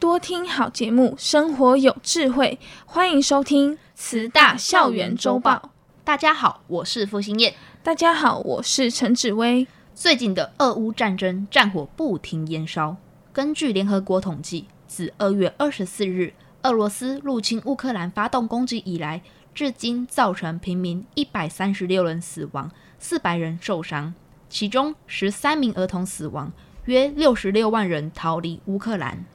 多听好节目，生活有智慧。欢迎收听慈大校园周报。大家好，我是傅新燕。大家好，我是陈芷薇。最近的俄乌战争，战火不停燃烧。根据联合国统计，自二月二十四日俄罗斯入侵乌克兰发动攻击以来，至今造成平民一百三十六人死亡，四百人受伤，其中十三名儿童死亡，约六十六万人逃离乌克兰。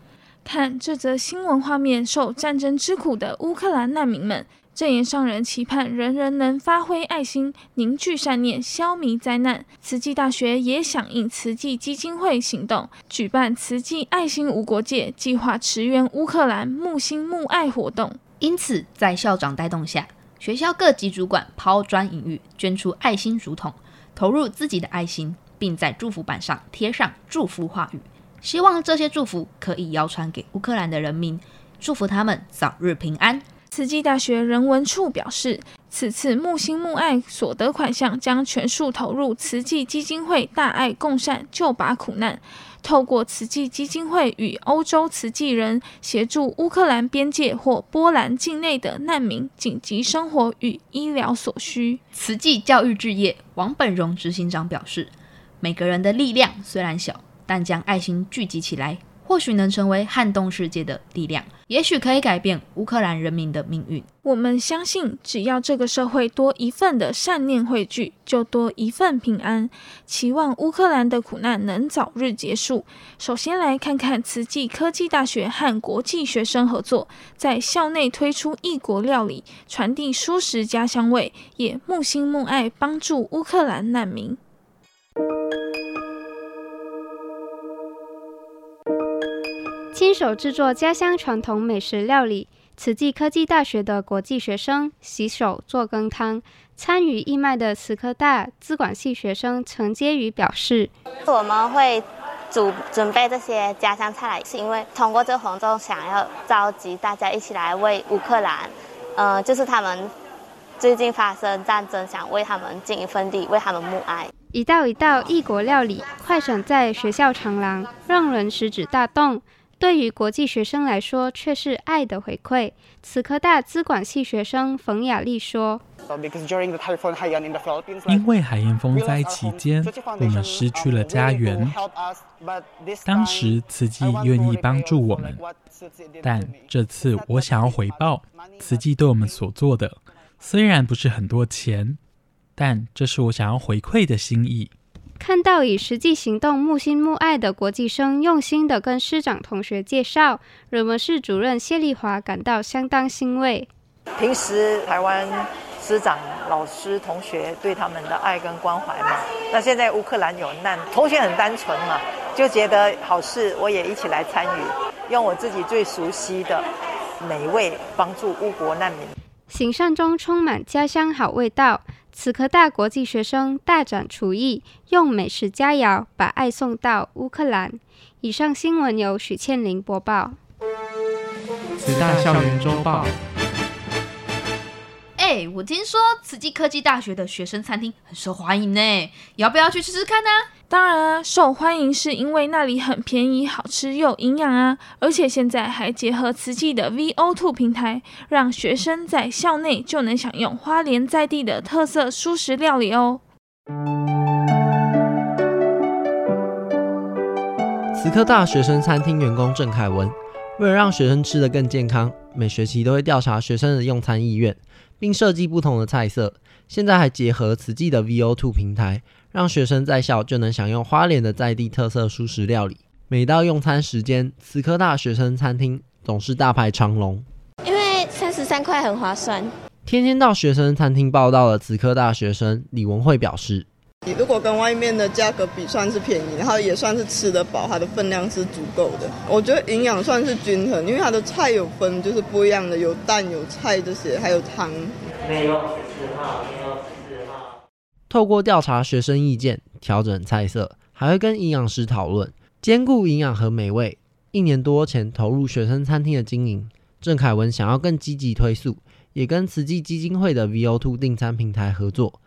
看这则新闻画面，受战争之苦的乌克兰难民们，正言上人期盼人人能发挥爱心，凝聚善念，消弭灾难。慈济大学也响应慈济基金会行动，举办慈济爱心无国界计划，驰援乌克兰木心木爱活动。因此，在校长带动下，学校各级主管抛砖引玉，捐出爱心竹筒，投入自己的爱心，并在祝福板上贴上祝福话语。希望这些祝福可以谣传给乌克兰的人民，祝福他们早日平安。慈济大学人文处表示，此次慕心慕爱所得款项将全数投入慈济基金会大爱共善救拔苦难，透过慈济基金会与欧洲慈济人协助乌克兰边界或波兰境内的难民紧急生活与医疗所需。慈济教育置业王本荣执行长表示，每个人的力量虽然小。但将爱心聚集起来，或许能成为撼动世界的力量，也许可以改变乌克兰人民的命运。我们相信，只要这个社会多一份的善念汇聚，就多一份平安。期望乌克兰的苦难能早日结束。首先来看看慈济科技大学和国际学生合作，在校内推出异国料理，传递舒适家乡味，也慕心慕爱帮助乌克兰难民。亲手制作家乡传统美食料理，慈济科技大学的国际学生洗手做羹汤。参与义卖的慈科大资管系学生陈接宇表示：“我们会准准备这些家乡菜来，是因为通过这个活动，想要召集大家一起来为乌克兰，嗯、呃，就是他们最近发生战争，想为他们尽一份力，为他们默哀。一道一道异国料理，快闪在学校长廊，让人食指大动。”对于国际学生来说，却是爱的回馈。慈科大资管系学生冯雅丽说：“因为海燕风灾期间，我们失去了家园。当时慈济愿意帮助我们，但这次我想要回报慈济对我们所做的，虽然不是很多钱，但这是我想要回馈的心意。”看到以实际行动慕心慕爱的国际生，用心的跟师长同学介绍，人文室主任谢丽华感到相当欣慰。平时台湾师长、老师、同学对他们的爱跟关怀嘛，那现在乌克兰有难，同学很单纯嘛，就觉得好事，我也一起来参与，用我自己最熟悉的美味帮助乌国难民。行善中充满家乡好味道。此科大国际学生大展厨艺，用美食佳肴把爱送到乌克兰。以上新闻由许倩玲播报。此大校园周报。哎，我听说慈济科技大学的学生餐厅很受欢迎呢，要不要去吃吃看呢？当然啊，受欢迎是因为那里很便宜、好吃又营养啊！而且现在还结合慈济的 VO2 平台，让学生在校内就能享用花莲在地的特色素食料理哦。慈科大学生餐厅员工郑凯文，为了让学生吃得更健康，每学期都会调查学生的用餐意愿，并设计不同的菜色。现在还结合慈济的 VO2 平台。让学生在校就能享用花莲的在地特色蔬食料理。每到用餐时间，慈科大学生餐厅总是大排长龙。因为三十三块很划算。天天到学生餐厅报道的慈科大学生李文慧表示：“如果跟外面的价格比，算是便宜，然后也算是吃得饱，它的分量是足够的。我觉得营养算是均衡，因为它的菜有分，就是不一样的，有蛋、有菜这些，还有汤。没有十四号，没有十四号。透过调查学生意见，调整菜色，还会跟营养师讨论，兼顾营养和美味。一年多前投入学生餐厅的经营，郑凯文想要更积极推素，也跟慈济基金会的 VO2 订餐平台合作。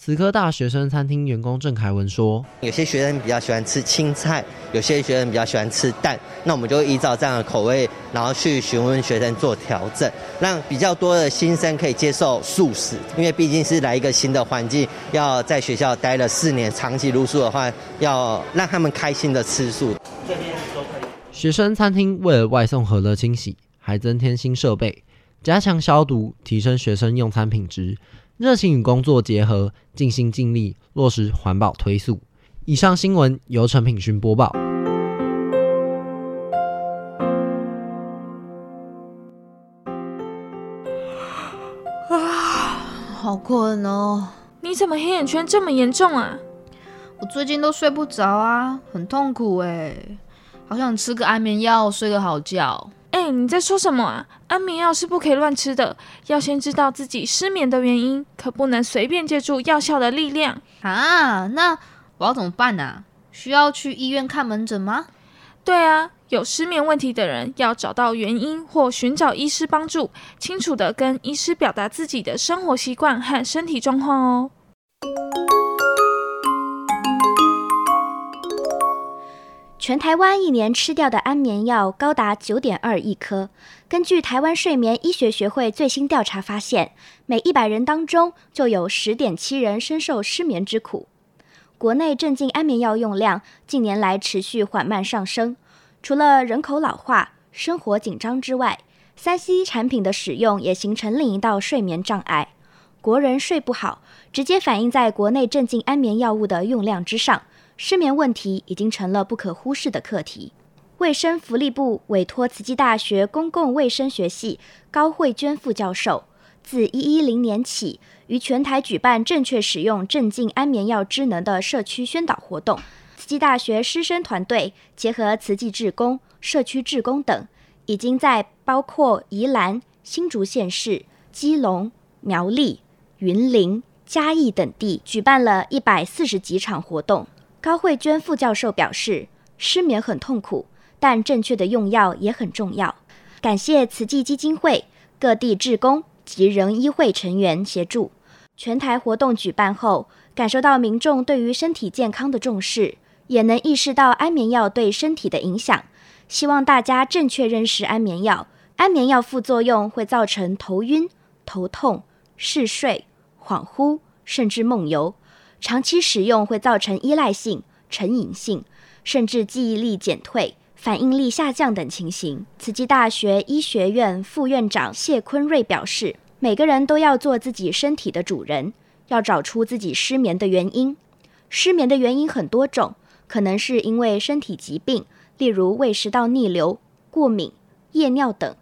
慈科大学生餐厅员工郑凯文说：“有些学生比较喜欢吃青菜，有些学生比较喜欢吃蛋，那我们就依照这样的口味，然后去询问学生做调整，让比较多的新生可以接受素食。因为毕竟是来一个新的环境，要在学校待了四年，长期露宿的话，要让他们开心的吃素。这边都可以。学生餐厅为了外送和乐清洗，还增添新设备，加强消毒，提升学生用餐品质。”热情与工作结合，尽心尽力落实环保推速。以上新闻由陈品勋播报。啊，好困哦！你怎么黑眼圈这么严重啊？我最近都睡不着啊，很痛苦哎，好想吃个安眠药睡个好觉。你在说什么啊？安眠药是不可以乱吃的，要先知道自己失眠的原因，可不能随便借助药效的力量啊。那我要怎么办呢、啊？需要去医院看门诊吗？对啊，有失眠问题的人要找到原因或寻找医师帮助，清楚的跟医师表达自己的生活习惯和身体状况哦。全台湾一年吃掉的安眠药高达九点二亿颗。根据台湾睡眠医学学会最新调查发现，每一百人当中就有十点七人深受失眠之苦。国内镇静安眠药用量近年来持续缓慢上升，除了人口老化、生活紧张之外三 C 产品的使用也形成另一道睡眠障碍。国人睡不好，直接反映在国内镇静安眠药物的用量之上。失眠问题已经成了不可忽视的课题。卫生福利部委托慈济大学公共卫生学系高慧娟副教授，自一一零年起，于全台举办正确使用镇静安眠药之能的社区宣导活动。慈济大学师生团队结合慈济志工、社区志工等，已经在包括宜兰、新竹县市、基隆、苗栗、云林、嘉义等地举办了一百四十几场活动。高慧娟副教授表示，失眠很痛苦，但正确的用药也很重要。感谢慈济基金会、各地志工及仁医会成员协助。全台活动举办后，感受到民众对于身体健康的重视，也能意识到安眠药对身体的影响。希望大家正确认识安眠药。安眠药副作用会造成头晕、头痛、嗜睡、恍惚，甚至梦游。长期使用会造成依赖性、成瘾性，甚至记忆力减退、反应力下降等情形。慈济大学医学院副院长谢坤瑞表示，每个人都要做自己身体的主人，要找出自己失眠的原因。失眠的原因很多种，可能是因为身体疾病，例如胃食道逆流、过敏、夜尿等，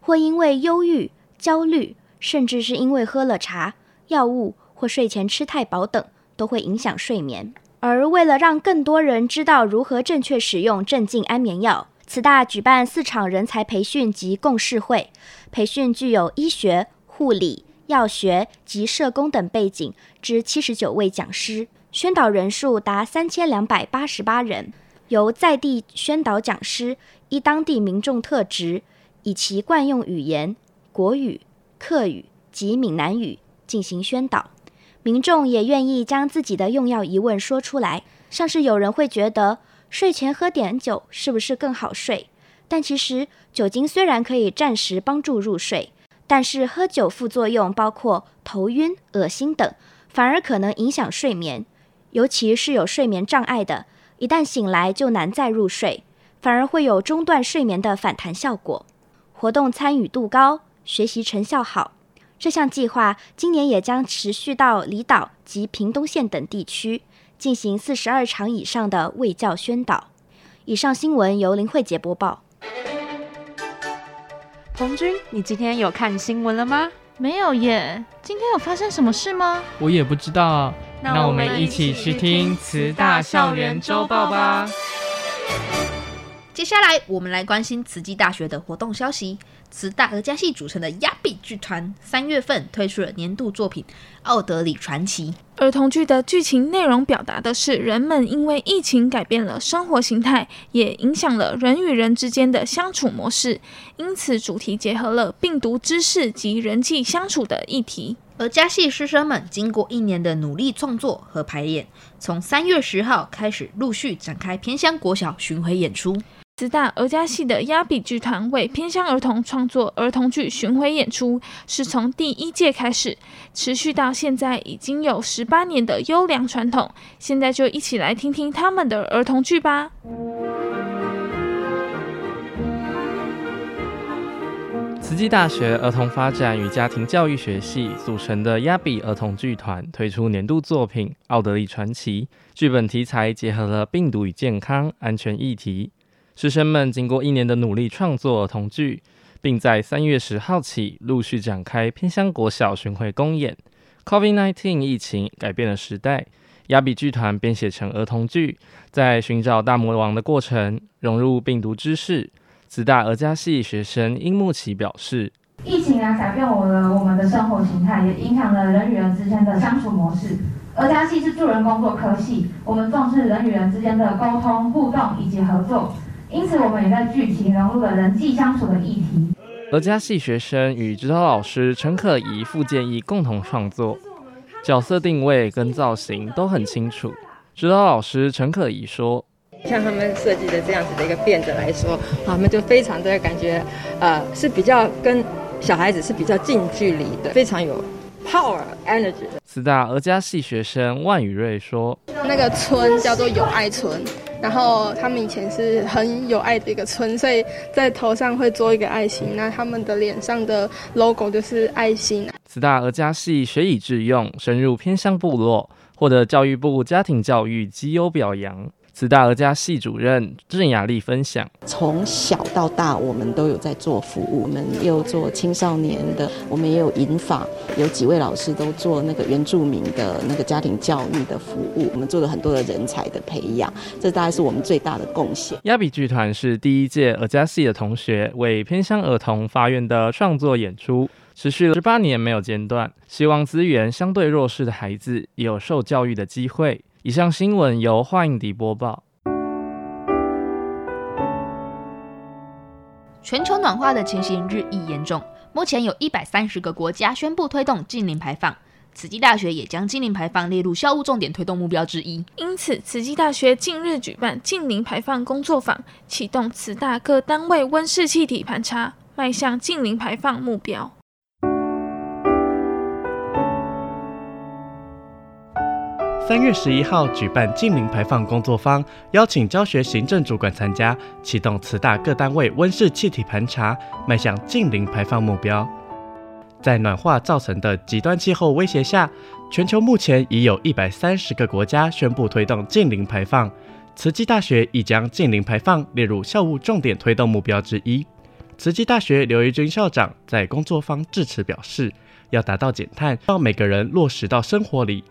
或因为忧郁、焦虑，甚至是因为喝了茶、药物或睡前吃太饱等。都会影响睡眠。而为了让更多人知道如何正确使用镇静安眠药，慈大举办四场人才培训及共事会，培训具有医学、护理、药学及社工等背景之七十九位讲师，宣导人数达三千两百八十八人，由在地宣导讲师依当地民众特质，以其惯用语言国语、客语及闽南语进行宣导。民众也愿意将自己的用药疑问说出来，像是有人会觉得睡前喝点酒是不是更好睡？但其实酒精虽然可以暂时帮助入睡，但是喝酒副作用包括头晕、恶心等，反而可能影响睡眠。尤其是有睡眠障碍的，一旦醒来就难再入睡，反而会有中断睡眠的反弹效果。活动参与度高，学习成效好。这项计划今年也将持续到离岛及屏东县等地区，进行四十二场以上的卫教宣导。以上新闻由林慧杰播报。彭军，你今天有看新闻了吗？没有耶。今天有发生什么事吗？我也不知道。那我们一起去听慈大校园周报吧。接下来，我们来关心慈济大学的活动消息。慈大和家系组成的亚比剧团三月份推出了年度作品《奥德里传奇》。儿童剧的剧情内容表达的是人们因为疫情改变了生活形态，也影响了人与人之间的相处模式。因此，主题结合了病毒知识及人际相处的议题。而家系师生们经过一年的努力创作和排演，从三月十号开始陆续展开偏乡国小巡回演出。慈大儿家系的亚比剧团为偏乡儿童创作儿童剧巡回演出，是从第一届开始，持续到现在已经有十八年的优良传统。现在就一起来听听他们的儿童剧吧。慈济大学儿童发展与家庭教育学系组成的亚比儿童剧团推出年度作品《奥德利传奇》，剧本题材结合了病毒与健康安全议题。师生们经过一年的努力创作童剧，并在三月十号起陆续展开偏乡国小巡回公演。COVID-19 疫情改变了时代，亚比剧团编写成儿童剧，在寻找大魔王的过程，融入病毒知识。慈大儿家系学生殷木奇表示：“疫情啊，改变我了我们的生活形态，也影响了人与人之间的相处模式。而家系是助人工作科系，我们重视人与人之间的沟通、互动以及合作。”因此，我们也在剧情融入了人际相处的议题。而家系学生与指导老师陈可怡、傅建义共同创作，角色定位跟造型都很清楚。指导老师陈可怡说：“像他们设计的这样子的一个辫子来说，他们就非常的感觉，呃，是比较跟小孩子是比较近距离的，非常有 power energy 的。”慈大俄家系学生万宇瑞说：“那个村叫做友爱村。”然后他们以前是很有爱的一个村，所以在头上会做一个爱心。那他们的脸上的 logo 就是爱心。慈大俄家系学以致用，深入偏乡部落，获得教育部家庭教育绩优表扬。慈大儿家系主任郑雅丽分享：从小到大，我们都有在做服务，我们也有做青少年的，我们也有银法，有几位老师都做那个原住民的那个家庭教育的服务，我们做了很多的人才的培养，这大概是我们最大的贡献。亚比剧团是第一届儿家系的同学为偏乡儿童发愿的创作演出，持续了十八年没有间断，希望资源相对弱势的孩子也有受教育的机会。以上新闻由华影迪播报。全球暖化的情形日益严重，目前有一百三十个国家宣布推动净零排放。慈济大学也将净零排放列入校务重点推动目标之一。因此，慈济大学近日举办净零排放工作坊，启动慈大各单位温室气体盘查，迈向净零排放目标。三月十一号举办净零排放工作坊，邀请教学行政主管参加，启动慈大各单位温室气体盘查，迈向净零排放目标。在暖化造成的极端气候威胁下，全球目前已有一百三十个国家宣布推动净零排放。慈济大学已将净零排放列入校务重点推动目标之一。慈济大学刘怡君校长在工作坊致辞表示，要达到减碳，让每个人落实到生活里。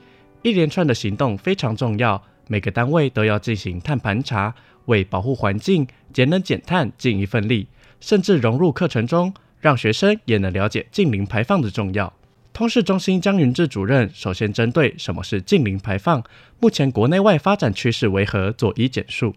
一连串的行动非常重要，每个单位都要进行碳盘查，为保护环境、节能减碳尽一份力，甚至融入课程中，让学生也能了解净零排放的重要。通识中心江云志主任首先针对什么是净零排放，目前国内外发展趋势为何做一简述。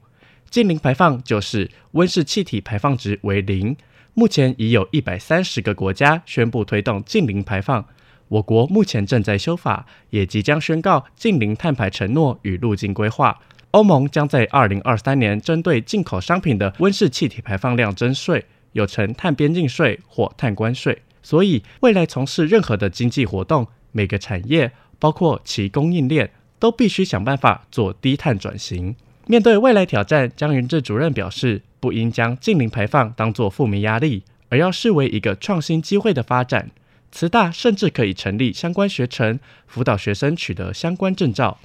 净零排放就是温室气体排放值为零，目前已有一百三十个国家宣布推动净零排放。我国目前正在修法，也即将宣告近零碳排承诺与路径规划。欧盟将在二零二三年针对进口商品的温室气体排放量征税，有称碳边境税或碳关税。所以，未来从事任何的经济活动，每个产业，包括其供应链，都必须想办法做低碳转型。面对未来挑战，江云志主任表示，不应将近零排放当作负面压力，而要视为一个创新机会的发展。慈大甚至可以成立相关学程，辅导学生取得相关证照。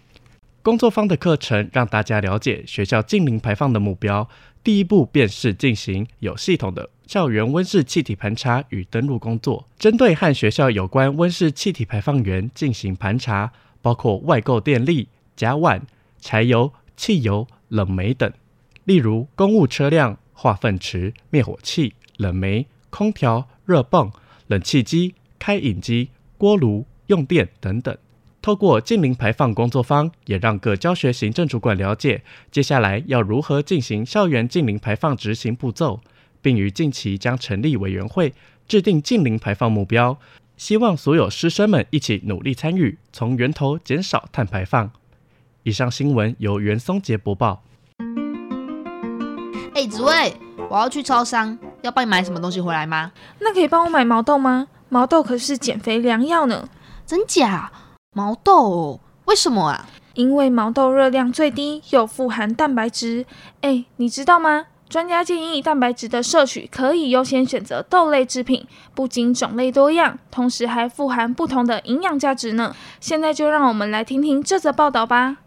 工作坊的课程让大家了解学校净零排放的目标。第一步便是进行有系统的校园温室气体盘查与登录工作，针对和学校有关温室气体排放源进行盘查，包括外购电力、甲烷、柴油、汽油、冷媒等。例如，公务车辆、化粪池、灭火器、冷媒、空调、热泵、冷气机、开饮机、锅炉、用电等等。透过近零排放工作坊，也让各教学行政主管了解接下来要如何进行校园近零排放执行步骤，并于近期将成立委员会，制定近零排放目标。希望所有师生们一起努力参与，从源头减少碳排放。以上新闻由袁松杰播报。哎，紫薇，我要去超商，要帮你买什么东西回来吗？那可以帮我买毛豆吗？毛豆可是减肥良药呢。真假？毛豆哦，为什么啊？因为毛豆热量最低，又富含蛋白质。哎，你知道吗？专家建议蛋白质的摄取可以优先选择豆类制品，不仅种类多样，同时还富含不同的营养价值呢。现在就让我们来听听这则报道吧。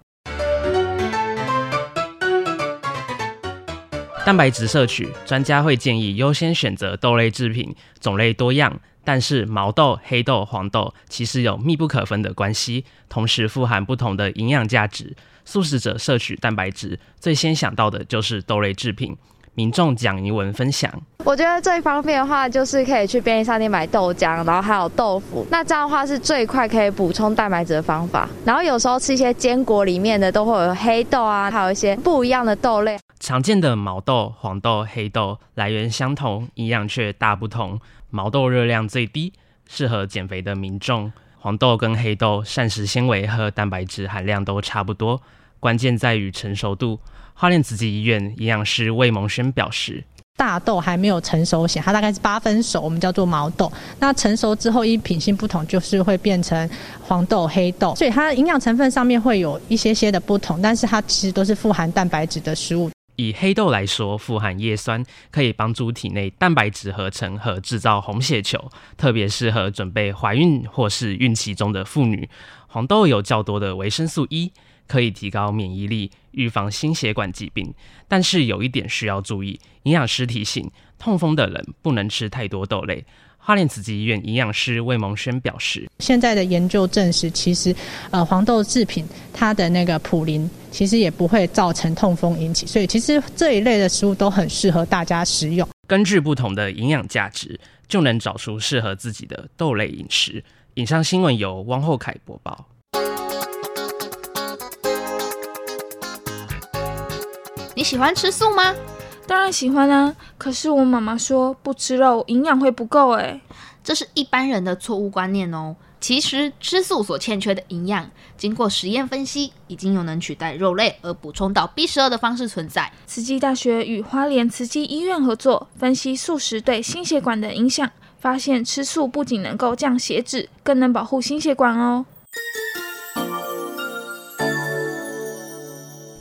蛋白质摄取，专家会建议优先选择豆类制品，种类多样。但是毛豆、黑豆、黄豆其实有密不可分的关系，同时富含不同的营养价值。素食者摄取蛋白质最先想到的就是豆类制品。民众蒋怡文分享：我觉得最方便的话，就是可以去便利商店买豆浆，然后还有豆腐。那这样的话是最快可以补充蛋白质的方法。然后有时候吃一些坚果里面的都会有黑豆啊，还有一些不一样的豆类。常见的毛豆、黄豆、黑豆来源相同，营养却大不同。毛豆热量最低，适合减肥的民众；黄豆跟黑豆膳食纤维和蛋白质含量都差不多，关键在于成熟度。花莲慈济医院营养师魏蒙轩表示：大豆还没有成熟前，它大概是八分熟，我们叫做毛豆。那成熟之后，因品性不同，就是会变成黄豆、黑豆。所以它营养成分上面会有一些些的不同，但是它其实都是富含蛋白质的食物。以黑豆来说，富含叶酸，可以帮助体内蛋白质合成和制造红血球，特别适合准备怀孕或是孕期中的妇女。黄豆有较多的维生素 E。可以提高免疫力，预防心血管疾病。但是有一点需要注意，营养师提醒，痛风的人不能吃太多豆类。花莲慈济医院营养师魏萌轩表示，现在的研究证实，其实呃黄豆制品它的那个普林其实也不会造成痛风引起，所以其实这一类的食物都很适合大家食用。根据不同的营养价值，就能找出适合自己的豆类饮食。以上新闻由汪厚凯播报。你喜欢吃素吗？当然喜欢啊！可是我妈妈说不吃肉营养会不够诶，这是一般人的错误观念哦。其实吃素所欠缺的营养，经过实验分析，已经有能取代肉类而补充到 B 十二的方式存在。慈济大学与花莲慈济医院合作分析素食对心血管的影响，发现吃素不仅能够降血脂，更能保护心血管哦。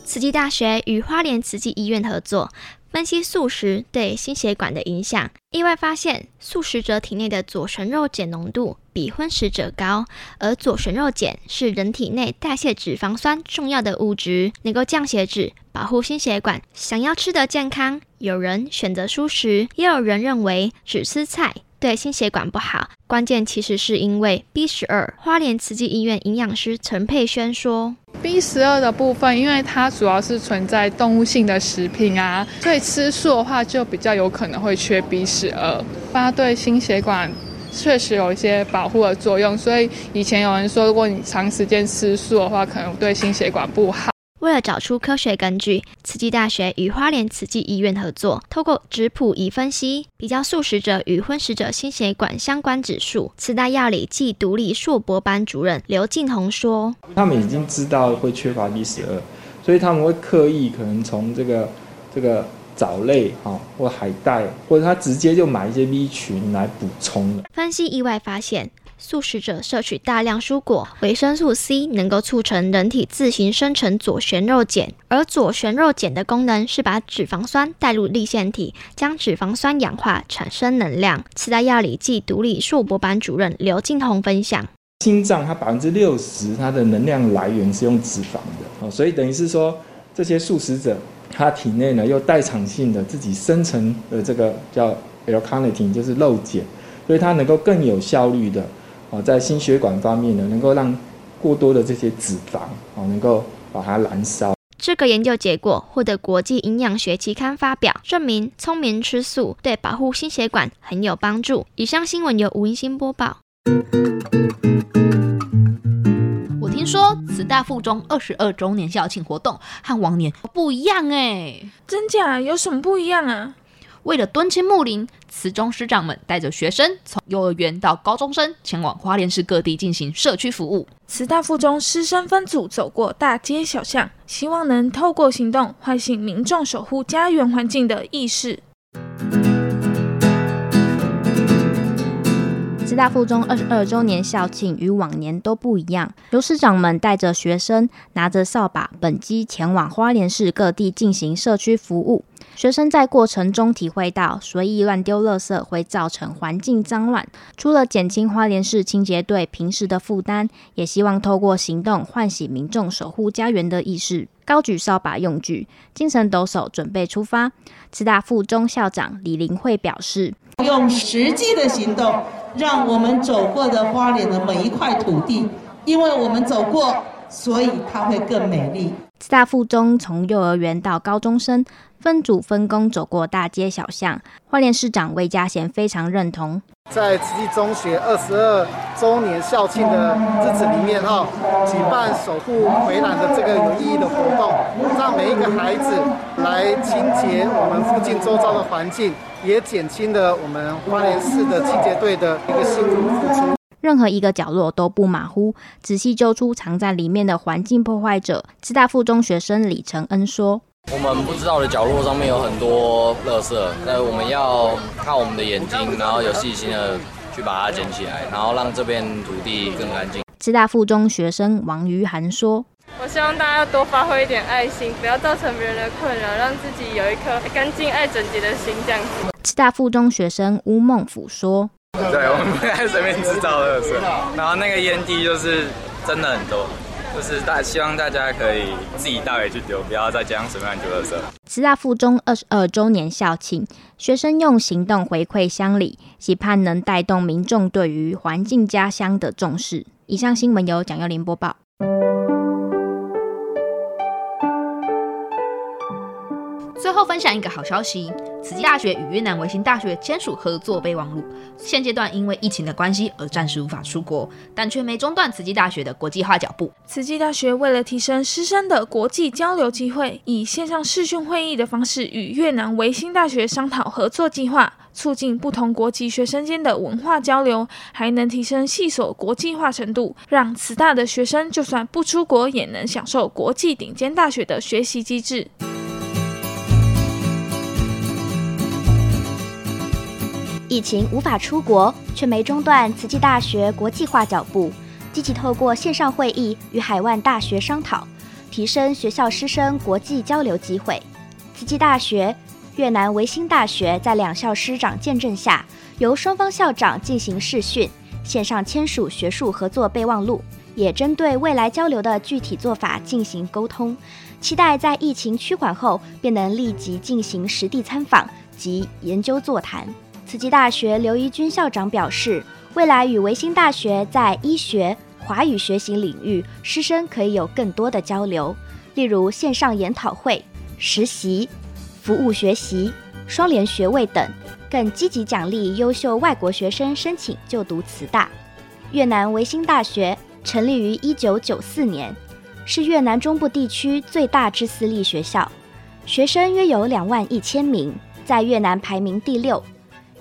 慈济大学与花莲慈济医院合作，分析素食对心血管的影响。意外发现，素食者体内的左旋肉碱浓度比荤食者高，而左旋肉碱是人体内代谢脂肪酸重要的物质，能够降血脂，保护心血管。想要吃得健康，有人选择素食，也有人认为只吃菜对心血管不好。关键其实是因为 B 十二。花莲慈济医院营养师陈佩轩说。B 十二的部分，因为它主要是存在动物性的食品啊，所以吃素的话就比较有可能会缺 B 十二。它对心血管确实有一些保护的作用，所以以前有人说，如果你长时间吃素的话，可能对心血管不好。为了找出科学根据，慈济大学与花莲慈济医院合作，透过质谱仪分析，比较素食者与荤食者心血管相关指数。慈大药理暨毒理硕博班主任刘敬宏说：“他们已经知道会缺乏 B 十二，所以他们会刻意可能从这个这个藻类哈，或海带，或者他直接就买一些 B 群来补充的。”分析意外发现。素食者摄取大量蔬果，维生素 C 能够促成人体自行生成左旋肉碱，而左旋肉碱的功能是把脂肪酸带入粒线体，将脂肪酸氧化产生能量。慈大药理暨毒理硕博班主任刘敬宏分享：心脏它百分之六十它的能量来源是用脂肪的，哦，所以等于是说这些素食者他体内呢又代偿性的自己生成的这个叫 L-carnitine，就是肉碱，所以它能够更有效率的。在心血管方面呢，能够让过多的这些脂肪哦，能够把它燃烧。这个研究结果获得国际营养学期刊发表，证明聪明吃素对保护心血管很有帮助。以上新闻由吴英新播报。我听说慈大附中二十二周年校庆活动和往年不一样哎，真假？有什么不一样啊？为了敦亲睦邻，慈中师长们带着学生从幼儿园到高中生，前往花莲市各地进行社区服务。慈大附中师生分组走过大街小巷，希望能透过行动唤醒民众守护家园环境的意识。慈大附中二十二周年校庆与往年都不一样，由师长们带着学生，拿着扫把、本机前往花莲市各地进行社区服务。学生在过程中体会到随意乱丢垃圾会造成环境脏乱，除了减轻花莲市清洁队平时的负担，也希望透过行动唤醒民众守护家园的意识。高举扫把用具，精神抖擞，准备出发。慈大附中校长李玲慧表示：“用实际的行动，让我们走过的花莲的每一块土地，因为我们走过，所以它会更美丽。”四大附中从幼儿园到高中生。分组分工走过大街小巷，花莲市长魏家贤非常认同。在慈济中学二十二周年校庆的日子里面，哈，举办守护洄澜的这个有意义的活动，让每一个孩子来清洁我们附近周遭的环境，也减轻了我们花莲市的清洁队的一个辛苦付出。任何一个角落都不马虎，仔细揪出藏在里面的环境破坏者。师大附中学生李承恩说。我们不知道的角落上面有很多垃圾，那我们要靠我们的眼睛，然后有细心的去把它捡起来，然后让这片土地更干净。师大附中学生王于涵说：“我希望大家多发挥一点爱心，不要造成别人的困扰，让自己有一颗干净爱整洁的心。”这样子。师大附中学生吴孟甫说：“对，我们不该随便制造垃圾，然后那个烟蒂就是真的很多。”就是大希望大家可以自己带回去丢，不要在街上随便丢垃圾。师大附中二十二周年校庆，学生用行动回馈乡里，期盼能带动民众对于环境家乡的重视。以上新闻由蒋佑林播报。最后分享一个好消息：慈济大学与越南维新大学签署合作备忘录。现阶段因为疫情的关系而暂时无法出国，但却没中断慈济大学的国际化脚步。慈济大学为了提升师生的国际交流机会，以线上视讯会议的方式与越南维新大学商讨合作计划，促进不同国籍学生间的文化交流，还能提升系所国际化程度，让慈大的学生就算不出国，也能享受国际顶尖大学的学习机制。疫情无法出国，却没中断慈济大学国际化脚步，积极透过线上会议与海外大学商讨，提升学校师生国际交流机会。慈济大学、越南维新大学在两校师长见证下，由双方校长进行视讯，线上签署学术合作备忘录，也针对未来交流的具体做法进行沟通，期待在疫情趋缓后，便能立即进行实地参访及研究座谈。慈济大学刘怡君校长表示，未来与维新大学在医学、华语学习领域，师生可以有更多的交流，例如线上研讨会、实习、服务学习、双联学位等，更积极奖励优秀外国学生申请就读慈大。越南维新大学成立于一九九四年，是越南中部地区最大之私立学校，学生约有两万一千名，在越南排名第六。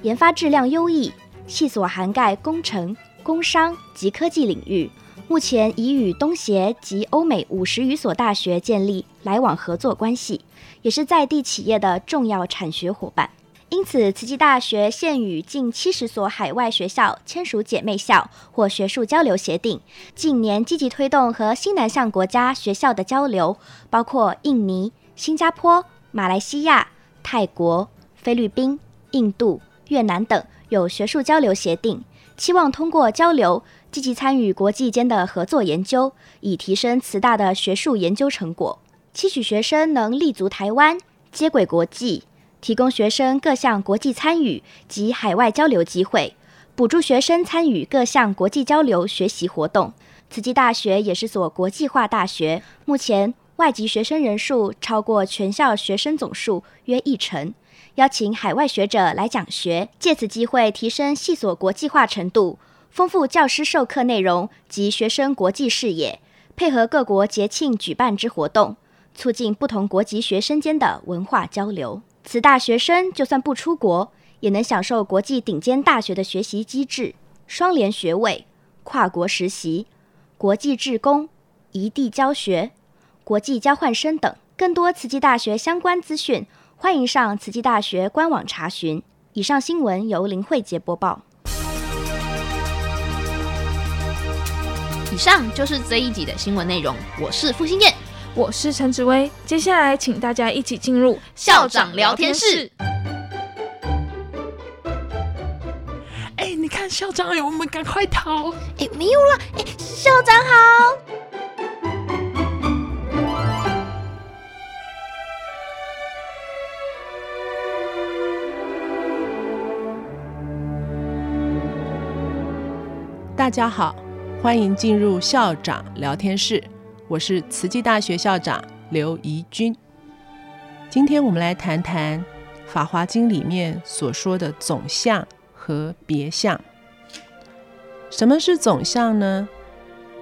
研发质量优异，系所涵盖工程、工商及科技领域，目前已与东协及欧美五十余所大学建立来往合作关系，也是在地企业的重要产学伙伴。因此，慈济大学现与近七十所海外学校签署姐妹校或学术交流协定，近年积极推动和新南向国家学校的交流，包括印尼、新加坡、马来西亚、泰国、菲律宾、印度。越南等有学术交流协定，期望通过交流，积极参与国际间的合作研究，以提升慈大的学术研究成果。期许学生能立足台湾，接轨国际，提供学生各项国际参与及海外交流机会，补助学生参与各项国际交流学习活动。慈济大学也是所国际化大学，目前外籍学生人数超过全校学生总数约一成，邀请海外学者来讲学，借此机会提升系所国际化程度，丰富教师授课内容及学生国际视野，配合各国节庆举办之活动，促进不同国籍学生间的文化交流。此大学生就算不出国，也能享受国际顶尖大学的学习机制，双联学位、跨国实习。国际志工、异地教学、国际交换生等更多慈济大学相关资讯，欢迎上慈济大学官网查询。以上新闻由林慧杰播报。以上就是这一集的新闻内容。我是傅新燕，我是陈芷薇。接下来，请大家一起进入校长聊天室。哎，你看校长，我们赶快逃！哎，没有了。哎，校长好。大家好，欢迎进入校长聊天室。我是慈济大学校长刘怡君。今天我们来谈谈《法华经》里面所说的总相。和别相，什么是总相呢？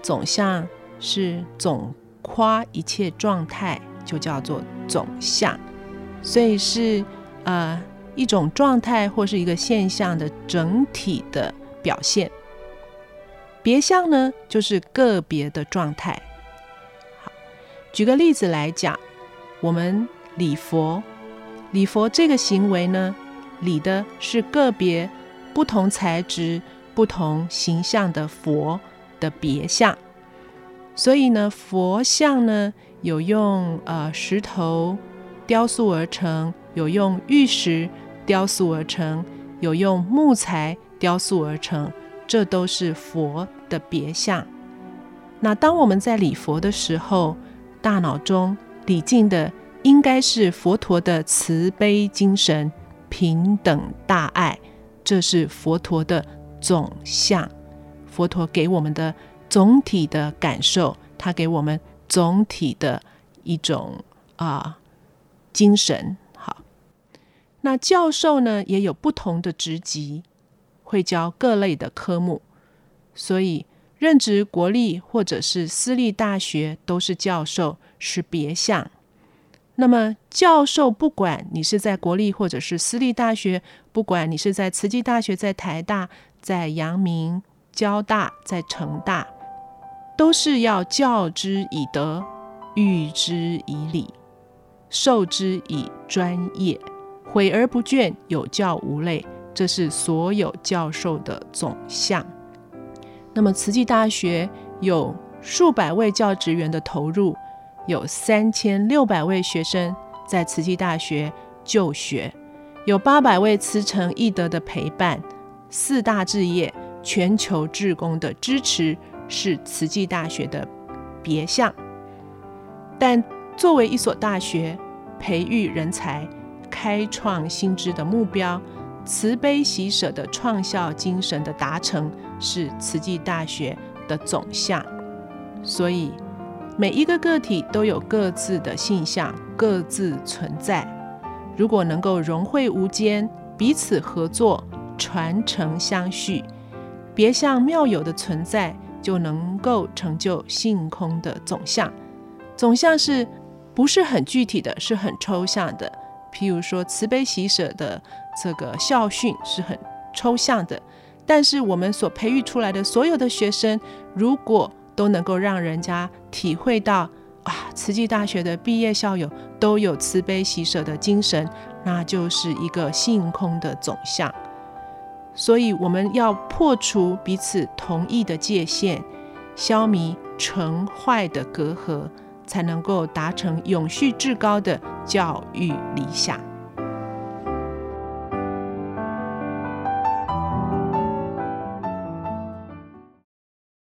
总相是总夸一切状态，就叫做总相，所以是呃一种状态或是一个现象的整体的表现。别相呢，就是个别的状态。好，举个例子来讲，我们礼佛，礼佛这个行为呢，礼的是个别。不同材质、不同形象的佛的别相，所以呢，佛像呢有用呃石头雕塑而成，有用玉石雕塑而成，有用木材雕塑而成，这都是佛的别相。那当我们在礼佛的时候，大脑中礼敬的应该是佛陀的慈悲精神、平等大爱。这是佛陀的总相，佛陀给我们的总体的感受，他给我们总体的一种啊精神。好，那教授呢也有不同的职级，会教各类的科目，所以任职国立或者是私立大学都是教授，是别项。那么，教授不管你是在国立或者是私立大学，不管你是在慈济大学、在台大、在阳明、交大、在成大，都是要教之以德，育之以礼，授之以专业，诲而不倦，有教无类。这是所有教授的总项。那么，慈济大学有数百位教职员的投入。有三千六百位学生在慈济大学就学，有八百位慈诚义德的陪伴，四大志业、全球志工的支持，是慈济大学的别项。但作为一所大学，培育人才、开创新知的目标，慈悲喜舍的创校精神的达成，是慈济大学的总相。所以。每一个个体都有各自的性相，各自存在。如果能够融会无间，彼此合作，传承相续，别像妙有的存在，就能够成就性空的总相。总相是不是很具体的，是很抽象的。譬如说慈悲喜舍的这个校训是很抽象的，但是我们所培育出来的所有的学生，如果都能够让人家体会到啊，慈济大学的毕业校友都有慈悲喜舍的精神，那就是一个性空的总相。所以我们要破除彼此同意的界限，消弭成坏的隔阂，才能够达成永续至高的教育理想。